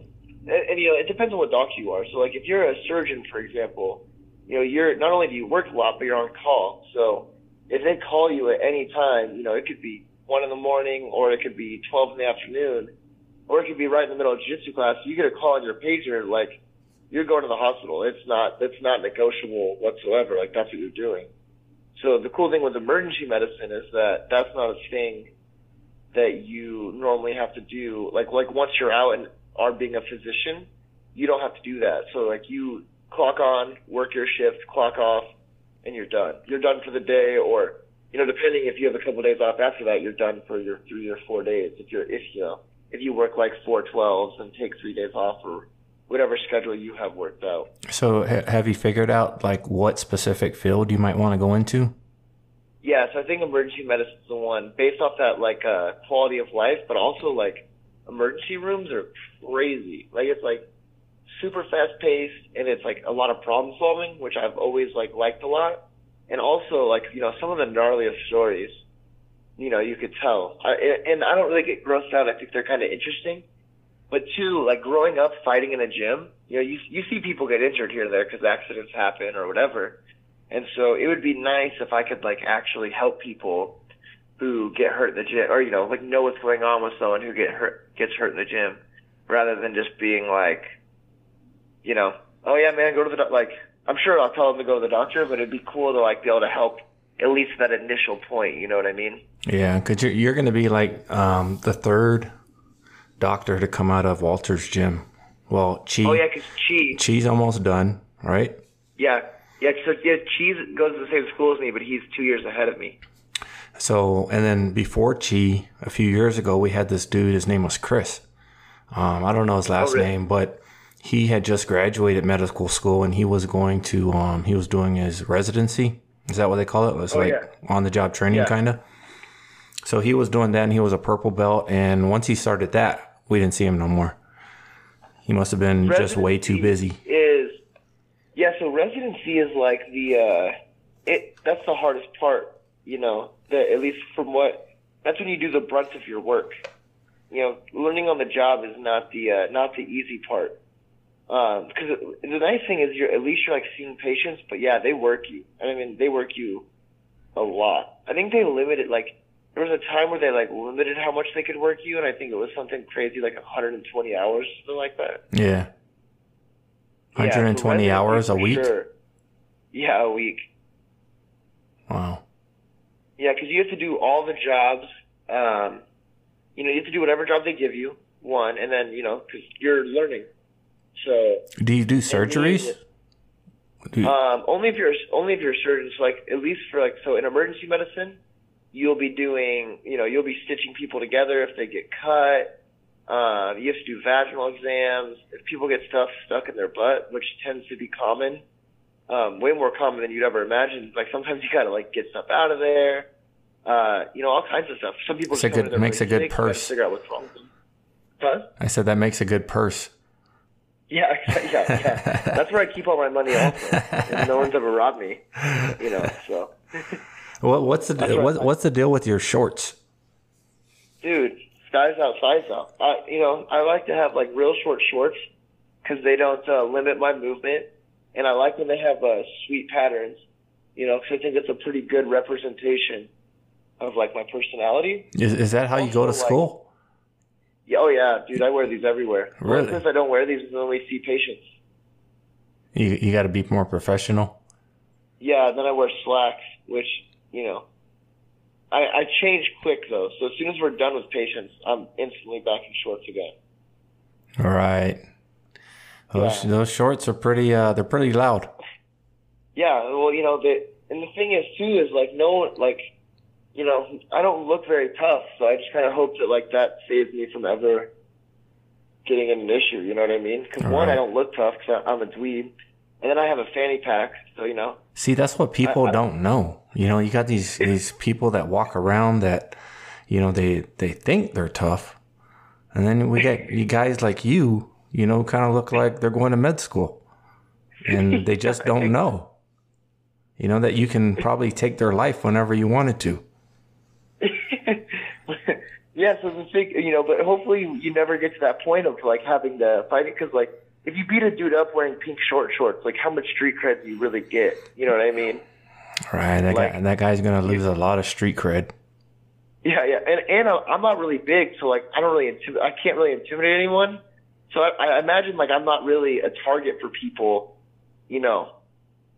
and, and you know, it depends on what doctor you are. So like, if you're a surgeon, for example, you know, you're not only do you work a lot, but you're on call. So if they call you at any time, you know, it could be one in the morning, or it could be twelve in the afternoon, or it could be right in the middle of jiu-jitsu class. You get a call on your pager like you're going to the hospital. It's not it's not negotiable whatsoever. Like that's what you're doing. So the cool thing with emergency medicine is that that's not a thing that you normally have to do. Like like once you're out and are being a physician, you don't have to do that. So like you clock on, work your shift, clock off, and you're done. You're done for the day, or you know, depending if you have a couple of days off after that, you're done for your three or four days. If you're if you know if you work like four twelves and take three days off or whatever schedule you have worked out. So, ha- have you figured out like what specific field you might want to go into? Yes, I think emergency medicine is the one based off that like uh, quality of life, but also like emergency rooms are crazy. Like it's like super fast paced and it's like a lot of problem solving, which I've always like liked a lot. And also like you know some of the gnarliest stories, you know you could tell. I, and I don't really get grossed out. I think they're kind of interesting but two, like growing up fighting in a gym, you know, you you see people get injured here and there because accidents happen or whatever. And so it would be nice if I could like actually help people who get hurt in the gym, or you know, like know what's going on with someone who get hurt gets hurt in the gym, rather than just being like, you know, oh yeah, man, go to the like. I'm sure I'll tell them to go to the doctor, but it'd be cool to like be able to help at least that initial point. You know what I mean? Yeah, because you're you're going to be like um, the third doctor to come out of Walter's gym. Well, Chi. Oh yeah, because Chi. Chi's almost done, right? Yeah, yeah. So yeah, Chi goes to the same school as me, but he's two years ahead of me. So, and then before Chi, a few years ago, we had this dude. His name was Chris. Um, I don't know his last oh, really? name, but he had just graduated medical school and he was going to, um, he was doing his residency. Is that what they call it? It was oh, like yeah. on the job training, yeah. kind of. So he was doing that and he was a purple belt. And once he started that, we didn't see him no more. He must have been residency just way too busy. Is yeah. So residency is like the uh, it. That's the hardest part. You know, the, at least from what that's when you do the brunt of your work. you know, learning on the job is not the uh, not the easy part. Because um, the nice thing is, you're at least you're like seeing patients, but yeah, they work you. I mean, they work you a lot. I think they limited like there was a time where they like limited how much they could work you, and I think it was something crazy like 120 hours, something like that. Yeah. 120 yeah, hours a week. Sure. Yeah, a week. Wow. Yeah, because you have to do all the jobs. Um, you know, you have to do whatever job they give you. One, and then you know, because you're learning. So. Do you do surgeries? You... Um, only if you're only if you're a surgeon. So like at least for like so in emergency medicine, you'll be doing you know you'll be stitching people together if they get cut. Uh, you have to do vaginal exams. If people get stuff stuck in their butt, which tends to be common, um, way more common than you'd ever imagine. Like sometimes you gotta like get stuff out of there. Uh, you know, all kinds of stuff. Some people it's a good, makes a good purse. Figure out what's wrong with them. Huh? I said that makes a good purse. Yeah, yeah, yeah. That's where I keep all my money. Also, and no one's ever robbed me. You know, so. what, what's the what, what's the deal with your shorts? Dude, skies out, size out. I, you know, I like to have like real short shorts because they don't uh, limit my movement, and I like when they have uh, sweet patterns. You know, because I think it's a pretty good representation of like my personality. Is is that how also, you go to school? Like, yeah, oh yeah, dude, I wear these everywhere. Really? Since I don't wear these, I only see patients. You you got to be more professional. Yeah, then I wear slacks, which you know, I I change quick though. So as soon as we're done with patients, I'm instantly back in shorts again. All right. Those yeah. those shorts are pretty. Uh, they're pretty loud. Yeah, well, you know, the and the thing is too is like no one like you know, I don't look very tough, so I just kind of hope that like that saves me from ever getting in an issue. You know what I mean? Because one, right. I don't look tough because I'm a dweeb, and then I have a fanny pack, so you know. See, that's what people I, I, don't know. You know, you got these these people that walk around that, you know, they they think they're tough, and then we get you guys like you, you know, kind of look like they're going to med school, and they just don't know. You know that you can probably take their life whenever you wanted to. Yeah, so the thing, you know, but hopefully you never get to that point of like having to fight it because like if you beat a dude up wearing pink short shorts, like how much street cred do you really get? You know what I mean? Right. That like, guy, that guy's gonna lose a lot of street cred. Yeah, yeah, and and I'm not really big, so like I don't really intim- I can't really intimidate anyone. So I, I imagine like I'm not really a target for people, you know,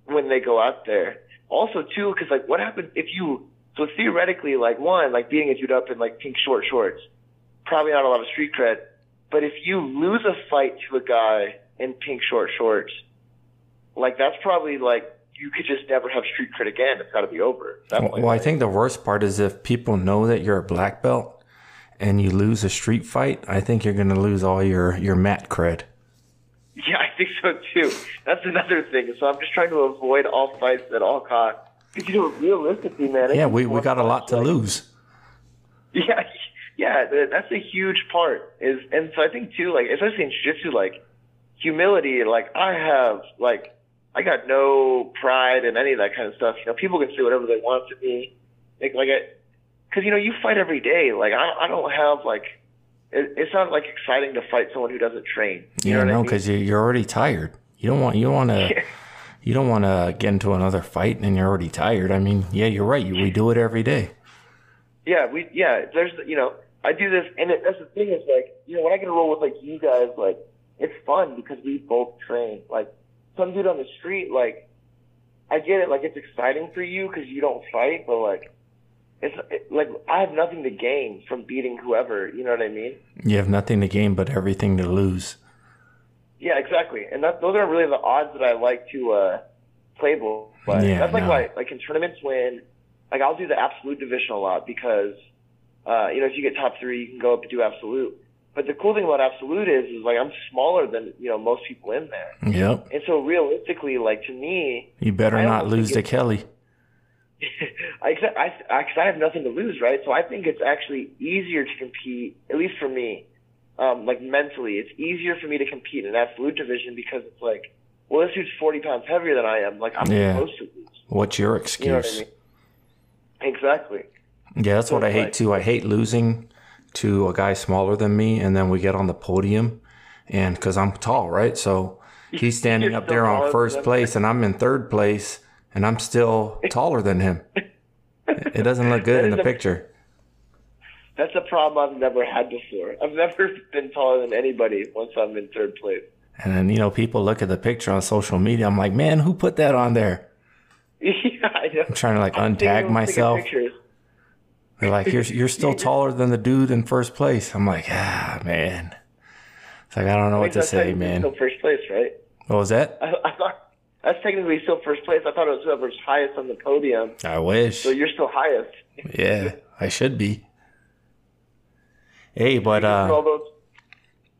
when they go out there. Also too, because like what happens if you so theoretically, like one, like being a dude up in like pink short shorts, probably not a lot of street cred. But if you lose a fight to a guy in pink short shorts, like that's probably like you could just never have street cred again. It's got to be over. Well, well I think the worst part is if people know that you're a black belt and you lose a street fight. I think you're going to lose all your your mat cred. Yeah, I think so too. That's another thing. So I'm just trying to avoid all fights at all costs you know, realistically, man. Yeah, we, we got a lot to lose. Yeah, yeah, that's a huge part. Is and so I think too, like especially in jiu-jitsu, like humility. Like I have, like I got no pride in any of that kind of stuff. You know, people can say whatever they want to me. Like, like because you know you fight every day. Like I, I don't have like. It, it's not like exciting to fight someone who doesn't train. You yeah, no, because I mean? you're already tired. You don't want you don't want to. You don't want to get into another fight and you're already tired. I mean, yeah, you're right. We do it every day. Yeah, we yeah. There's you know I do this, and it, that's the thing is like you know when I get a roll with like you guys, like it's fun because we both train. Like some dude on the street, like I get it, like it's exciting for you because you don't fight, but like it's it, like I have nothing to gain from beating whoever. You know what I mean? You have nothing to gain, but everything to lose. Yeah, exactly. And that, those are really the odds that I like to uh, play. But yeah, that's like no. why, like in tournaments when, like I'll do the absolute division a lot because, uh, you know, if you get top three, you can go up and do absolute. But the cool thing about absolute is, is like I'm smaller than you know most people in there. Yep. And so realistically, like to me, you better not lose to Kelly. I, I, I, I have nothing to lose, right? So I think it's actually easier to compete, at least for me, um, like mentally, it's easier for me to compete in absolute division because it's like, well, this dude's 40 pounds heavier than I am. Like, I'm yeah. supposed to lose. What's your excuse? You know what I mean? Exactly. Yeah, that's so what I hate like, too. I hate losing to a guy smaller than me, and then we get on the podium, and because I'm tall, right? So he's standing up there on first place, and I'm in third place, and I'm still taller than him. It doesn't look good in the a- picture. That's a problem I've never had before. I've never been taller than anybody once I'm in third place. And then you know, people look at the picture on social media. I'm like, man, who put that on there? yeah, I know. I'm trying to like untag myself. They're like, you're you're still taller than the dude in first place. I'm like, ah, man. It's like I don't know what to say, man. Still first place, right? What was that? I, I thought that's technically still first place. I thought it was whoever's highest on the podium. I wish. So you're still highest. Yeah, I should be. Hey, but uh,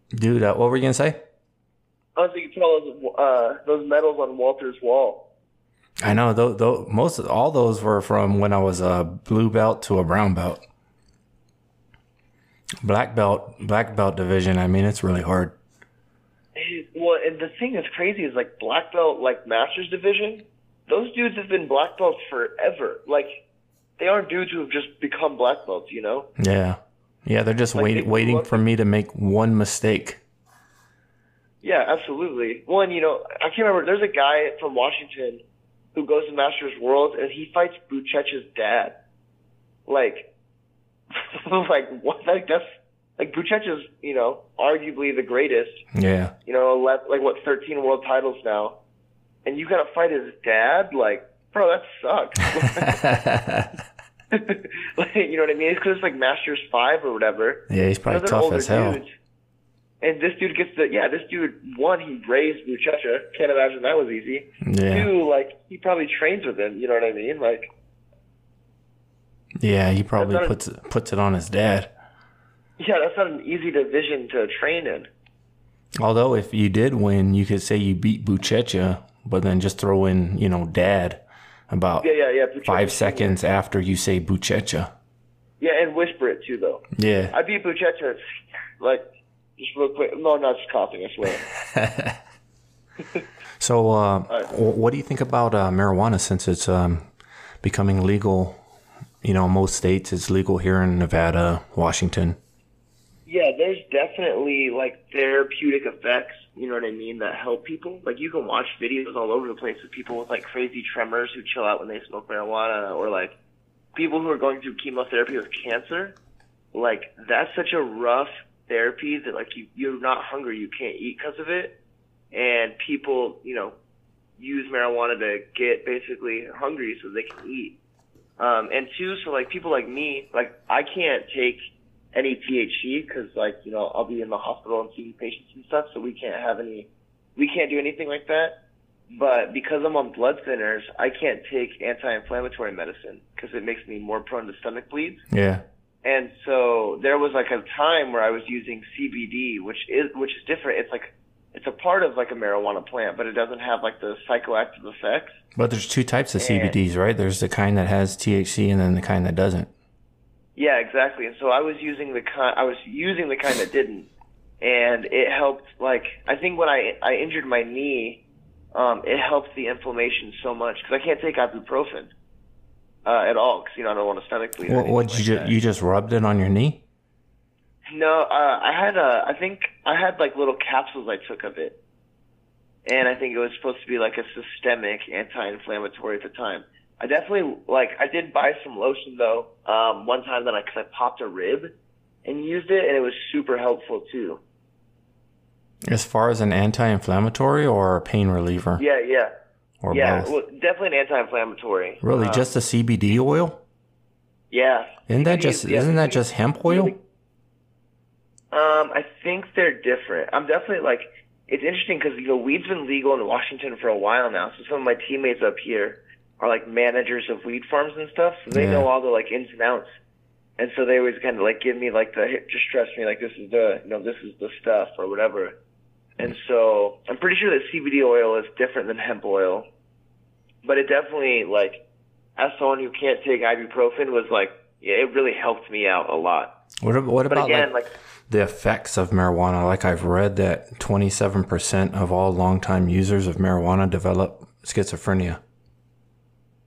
dude, uh, what were you gonna say? I was thinking, all those, uh, those medals on Walter's wall. I know, though, though most of, all those were from when I was a blue belt to a brown belt. Black belt, black belt division. I mean, it's really hard. Well, and the thing that's crazy is like black belt, like masters division. Those dudes have been black belts forever. Like they aren't dudes who have just become black belts. You know? Yeah, yeah. They're just Like, wait, they waiting for me to make one mistake. Yeah, absolutely. Well, and you know, I can't remember. There's a guy from Washington who goes to Masters World and he fights Buchecha's dad. Like, like what? Like that's like Buchech is, you know, arguably the greatest. Yeah, You know, like what, 13 world titles now, and you gotta fight his dad. Like, bro, that sucks. like, you know what I mean? It's because it's like Masters Five or whatever. yeah. He's probably tough as hell. dudes. And this dude gets the yeah. This dude one he raised Buchecha. Can't imagine that was easy. Yeah, Two like he probably trains with him. You know what I mean? Like yeah. He probably puts it, puts it on his dad. yeah, that's not an easy division to train in. Although, if you did win, you could say you beat Buchecha, but then just throw in, you know, dad about Yeah, yeah, yeah. Buchecha five seconds after you say Buchecha. Yeah, and whisper it too though. Yeah. I beat Buchecha. Like just real quick. No, not just coughing. I swear. So, uh, wh- what do you think about uh, marijuana since it's um, becoming legal? You know, most states it's legal here in Nevada, Washington. Yeah, there's definitely like therapeutic effects, you know what I mean, that help people. Like you can watch videos all over the place of people with like crazy tremors who chill out when they smoke marijuana or like people who are going through chemotherapy with cancer. Like that's such a rough therapy that like you you're not hungry, you can't eat because of it. And people, you know, use marijuana to get basically hungry so they can eat. Um, and two, so like people like me, like I can't take any THC because like you know I'll be in the hospital and seeing patients and stuff, so we can't have any, we can't do anything like that. But because I'm on blood thinners, I can't take anti-inflammatory medicine because it makes me more prone to stomach bleeds. Yeah. And so there was like a time where I was using CBD, which is which is different. It's like it's a part of like a marijuana plant, but it doesn't have like the psychoactive effects. But there's two types of And- CBDs, right? There's the kind that has THC and then the kind that doesn't. Yeah, exactly. And so I was using the kind I was using the kind that didn't, and it helped. Like I think when I I injured my knee, um, it helped the inflammation so much because I can't take ibuprofen uh, at all because you know I don't want a stomach bleed. What, what you like just you just rubbed it on your knee? No, uh, I had a. I think I had like little capsules I took of it, and I think it was supposed to be like a systemic anti-inflammatory at the time. I definitely like. I did buy some lotion though. Um, one time that I, cause I popped a rib and used it, and it was super helpful too. As far as an anti-inflammatory or a pain reliever Yeah, yeah, or yeah. both? Well, definitely an anti-inflammatory. really, Um, just the CBD oil? yeah. Isn't that CBD just yeah, isn't that just hemp oil? Um, I think they're different. I'm definitely like, it's interesting because you know weed's been legal in Washington for a while now. So some of my teammates up here are like managers of weed farms and stuff, so they Yeah. know all the like ins and outs. And so they always kind of like give me like the just trust me like this is the you know this is the stuff or whatever. And so I'm pretty sure that CBD oil is different than hemp oil, but it definitely like as someone who can't take ibuprofen was like yeah it really helped me out a lot. What, what about again, like, like the effects of marijuana? Like I've read that 27% of all longtime users of marijuana develop schizophrenia.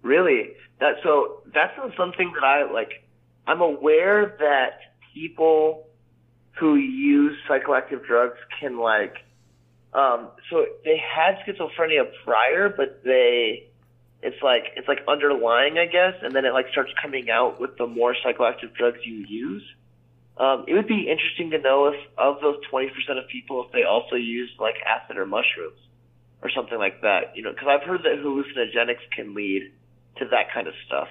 Really? That so that's not something that I like. I'm aware that people who use psychoactive drugs can like, um, so they had schizophrenia prior, but they, it's like, it's like underlying, I guess, and then it like starts coming out with the more psychoactive drugs you use. Um, it would be interesting to know if of those 20% of people, if they also use like acid or mushrooms or something like that, you know, because I've heard that hallucinogenics can lead to that kind of stuff.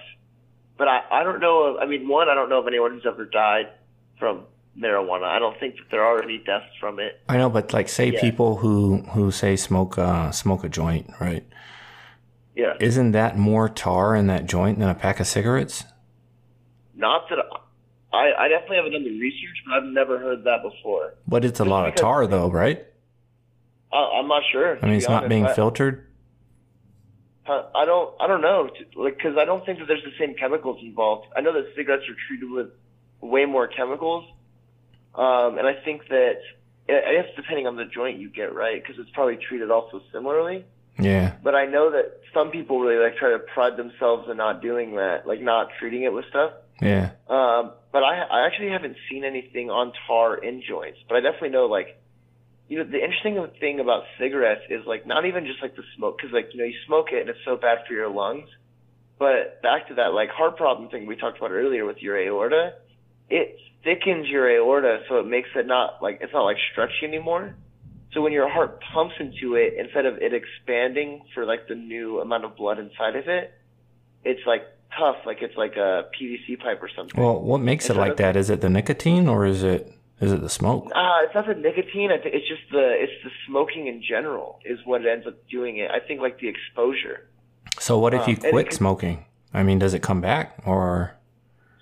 But I, I don't know. Of, I mean, one, I don't know of anyone who's ever died from marijuana. I don't think that there are any deaths from it. I know, but like, say yeah. people who who say smoke uh, smoke a joint, right? Yeah. Isn't that more tar in that joint than a pack of cigarettes? Not that I, I definitely haven't done the research, but I've never heard that before. But it's a Just lot of tar, though, right? I, am not sure. I mean, it's not being filtered. I don't. I don't know. Like, because I don't think that there's the same chemicals involved. I know that cigarettes are treated with way more chemicals, um, and I think that I guess depending on the joint you get, right? Because it's probably treated also similarly. Yeah. But I know that some people really like try to pride themselves in not doing that, like not treating it with stuff. Yeah. Um, but I I actually haven't seen anything on tar in joints, but I definitely know like you know, the interesting thing about cigarettes is like not even just like the smoke, because like you know you smoke it and it's so bad for your lungs. But back to that like heart problem thing we talked about earlier with your aorta, it thickens your aorta so it makes it not like it's not like stretchy anymore. So when your heart pumps into it, instead of it expanding for like the new amount of blood inside of it, it's like tough, like it's like a PVC pipe or something. Well, what makes it like that? Is it the nicotine or is it is it the smoke? Uh, it's not the nicotine. It's just the it's the smoking in general is what ends up doing it. I think like the exposure. So what if you um, quit smoking? I mean, does it come back or?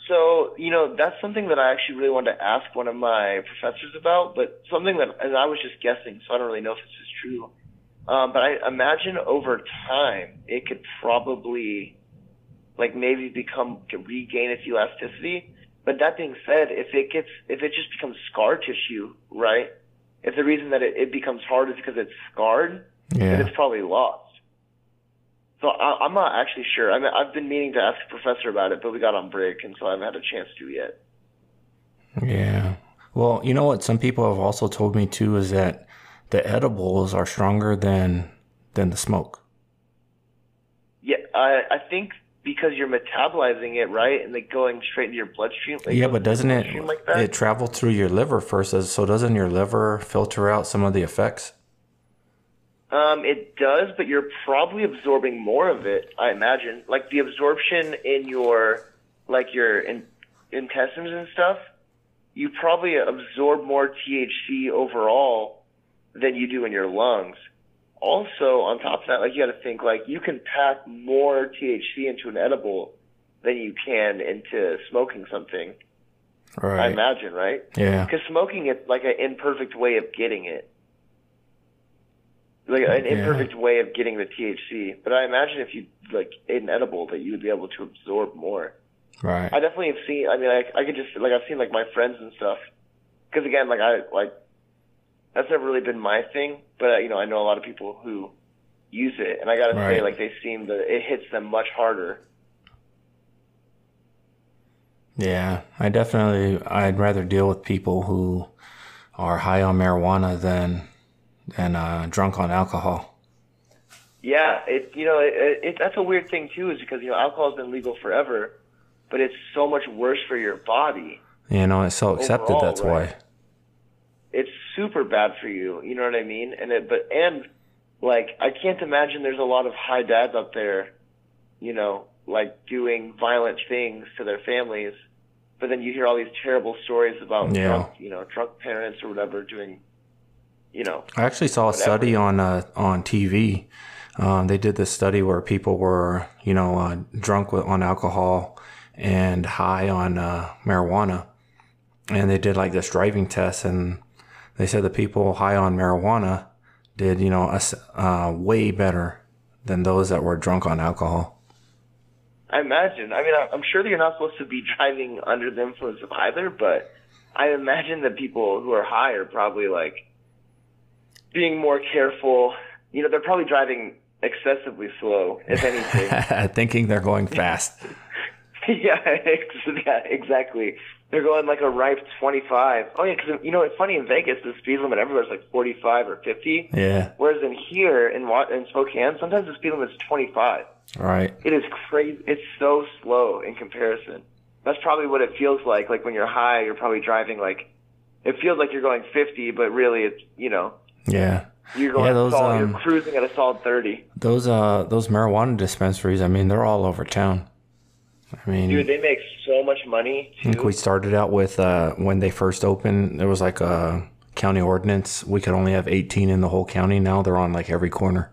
So you know that's something that I actually really wanted to ask one of my professors about, but something that and I was just guessing, so I don't really know if this is true. Um, but I imagine over time it could probably like maybe become regain its elasticity but that being said, if it gets, if it just becomes scar tissue, right? If the reason that it, it becomes hard is because it's scarred, yeah. then it's probably lost. So I, I'm not actually sure. I mean, I've been meaning to ask a professor about it, but we got on break, and so I haven't had a chance to yet. Yeah. Well, you know what? Some people have also told me too is that the edibles are stronger than than the smoke. Yeah, I I think because you're metabolizing it right and like going straight into your bloodstream. Like yeah, but doesn't it like it travel through your liver first? So doesn't your liver filter out some of the effects? Um, it does, but you're probably absorbing more of it. I imagine, like the absorption in your like your in, intestines and stuff. You probably absorb more THC overall than you do in your lungs also on top of that, like you got to think like you can pack more THC into an edible than you can into smoking something. Right. I imagine, right? Yeah. Because smoking is like an imperfect way of getting it. Like an imperfect way of getting the THC. But I imagine if you like ate an edible that you would be able to absorb more. Right. I definitely have seen. I mean, I, I could just like I've seen like my friends and stuff. Because again, like I like that's never really been my thing, but uh, you know, I know a lot of people who use it, and I gotta right. say, like they seem that it hits them much harder. Yeah, I definitely I'd rather deal with people who are high on marijuana than than uh, drunk on alcohol. Yeah, it you know it, it, that's a weird thing too, is because you know alcohol has been legal forever, but it's so much worse for your body. You know, it's so accepted. Overall, that's right? why it's super bad for you. You know what I mean? And it, but and like I can't imagine there's a lot of high dads out there, you know, like doing violent things to their families. But then you hear all these terrible stories about yeah. drunk, you know, drunk parents or whatever doing, you know. I actually saw whatever. a study on uh, on TV. Um, they did this study where people were, you know, uh, drunk with, on alcohol and high on uh, marijuana, and they did like this driving test, and they said the people high on marijuana did, you know, uh, way better than those that were drunk on alcohol. I imagine. I mean, I'm sure that you're not supposed to be driving under the influence of either, but I imagine that people who are high are probably like being more careful. You know, they're probably driving excessively slow, if anything. Thinking they're going fast. yeah, yeah, exactly. They're going like a ripe 25. Oh yeah, because you know it's funny in Vegas the speed limit everywhere's like 45 or 50. Yeah. Whereas in here in Wa- in Spokane, sometimes the speed limit is 25. Right. It is crazy. It's so slow in comparison. That's probably what it feels like. Like when you're high, you're probably driving like it feels like you're going 50, but really it's you know Yeah. you're going Yeah, those, solid, um, you're cruising at a solid 30. Those uh those marijuana dispensaries, I mean, they're all over town. I mean, Dude, they make so much money I think we started out with uh when they first opened, there was like a county ordinance. We could only have 18 in the whole county. Now they're on like every corner.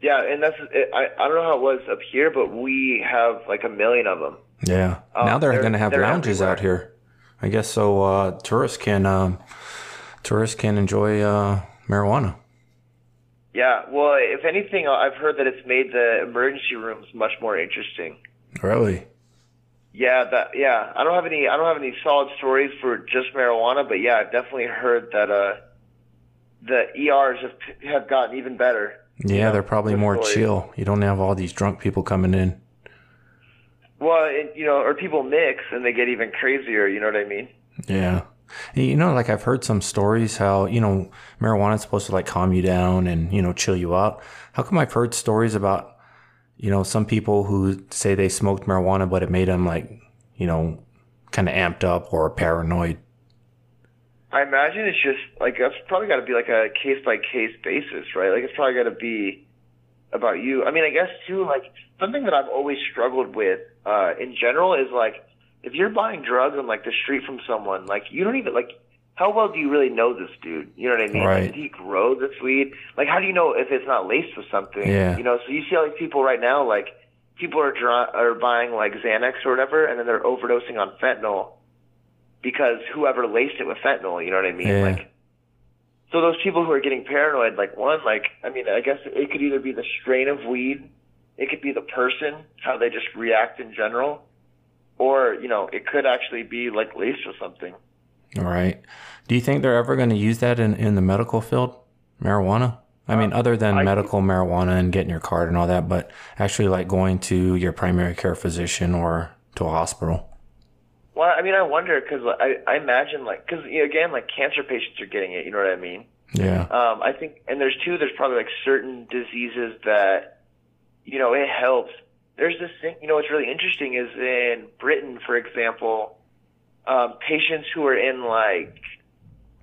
Yeah, and that's it, I I don't know how it was up here, but we have like a million of them. Yeah. Oh, now they're, they're- going to have lounges everywhere. out here. I guess so uh tourists can um tourists can enjoy uh marijuana. Yeah, well, if anything, I've heard that it's made the emergency rooms much more interesting. Really? Yeah, that yeah. I don't have any I don't have any solid stories for just marijuana, but yeah, I've definitely heard that uh the ERs have have gotten even better. Yeah, they're probably more stories. chill. You don't have all these drunk people coming in. Well, it, you know, or people mix and they get even crazier. You know what I mean? Yeah. You know, like I've heard some stories how, you know, marijuana is supposed to like calm you down and, you know, chill you out. How come I've heard stories about, you know, some people who say they smoked marijuana, but it made them like, you know, kind of amped up or paranoid? I imagine it's just like that's probably got to be like a case by case basis, right? Like it's probably got to be about you. I mean, I guess too, like something that I've always struggled with uh, in general is like if you're buying drugs on like the street from someone, like you don't even like how well do you really know this dude? You know what I mean? Right. Like, did he grow this weed? Like, how do you know if it's not laced with something? Yeah. You know, so you see all these people right now, like people are dri- are buying like Xanax or whatever, and then they're overdosing on fentanyl because whoever laced it with fentanyl. You know what I mean? Yeah. Like, so those people who are getting paranoid, like one, like I mean, I guess it could either be the strain of weed, it could be the person, how they just react in general, or you know, it could actually be like laced with something. All right. Do you think they're ever going to use that in, in the medical field? Marijuana? I mean, other than I- medical marijuana and getting your card and all that, but actually like going to your primary care physician or to a hospital. Well, I mean, I wonder because I, I imagine like because you know, again, like cancer patients are getting it. You know what I mean? Yeah. Um, I think, and there's two. There's probably like certain diseases that, you know, it helps. There's this thing. You know, what's really interesting is in Britain, for example, um, patients who are in like,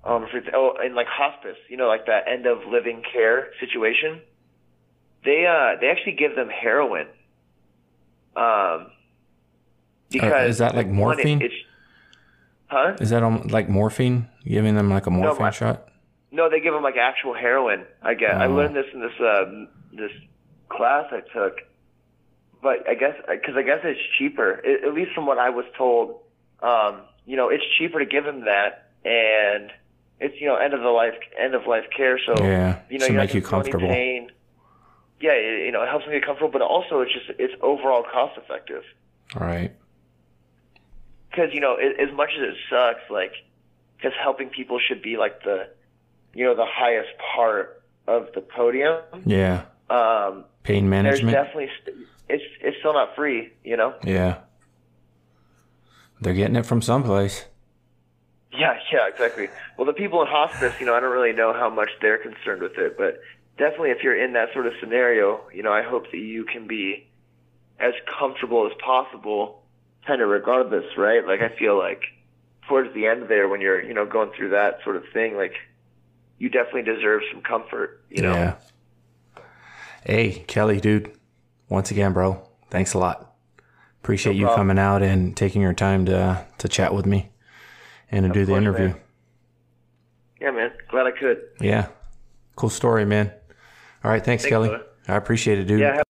um, oh, in like hospice. You know, like that end of living care situation. They uh, they actually give them heroin. Um, because Uh, is that like it- morphine? it's, huh? Is that um, like morphine? Giving them like a morphine my- shot? No, they give them like actual heroin. I guess I Oh. learned this in this uh, this class I took. But I guess because I guess it's cheaper, I at least from what I was told. Um, you know, it's cheaper to give them that, and it's you know end of the life end of life care. So Yeah, you know, to make you gonna feel any comfortable. Pain. Yeah, it, you know, it helps them get comfortable, but also it's just it's overall cost effective. All right. because you know it, as much as it sucks like because helping people should be like the you know the highest part of the podium Yeah. um Pain there's management. definitely st- it's it's still not free you know yeah. They're getting it from someplace. yeah yeah exactly well the people in hospice you know i don't really know how much they're concerned with it but definitely if you're in that sort of scenario you know i hope that you can be as comfortable as possible kind of regardless right like i feel like towards the end there when you're you know going through that sort of thing like you definitely deserve some comfort you know Yeah. Hey, Kelly, dude. Once again, bro. Thanks a lot. Appreciate you coming out and taking your time to to chat with me and to do the course, interview. man. yeah man glad i could Yeah. Cool story, man. All right, thanks, Thanks, Kelly. brother. I appreciate it, dude. yeah have-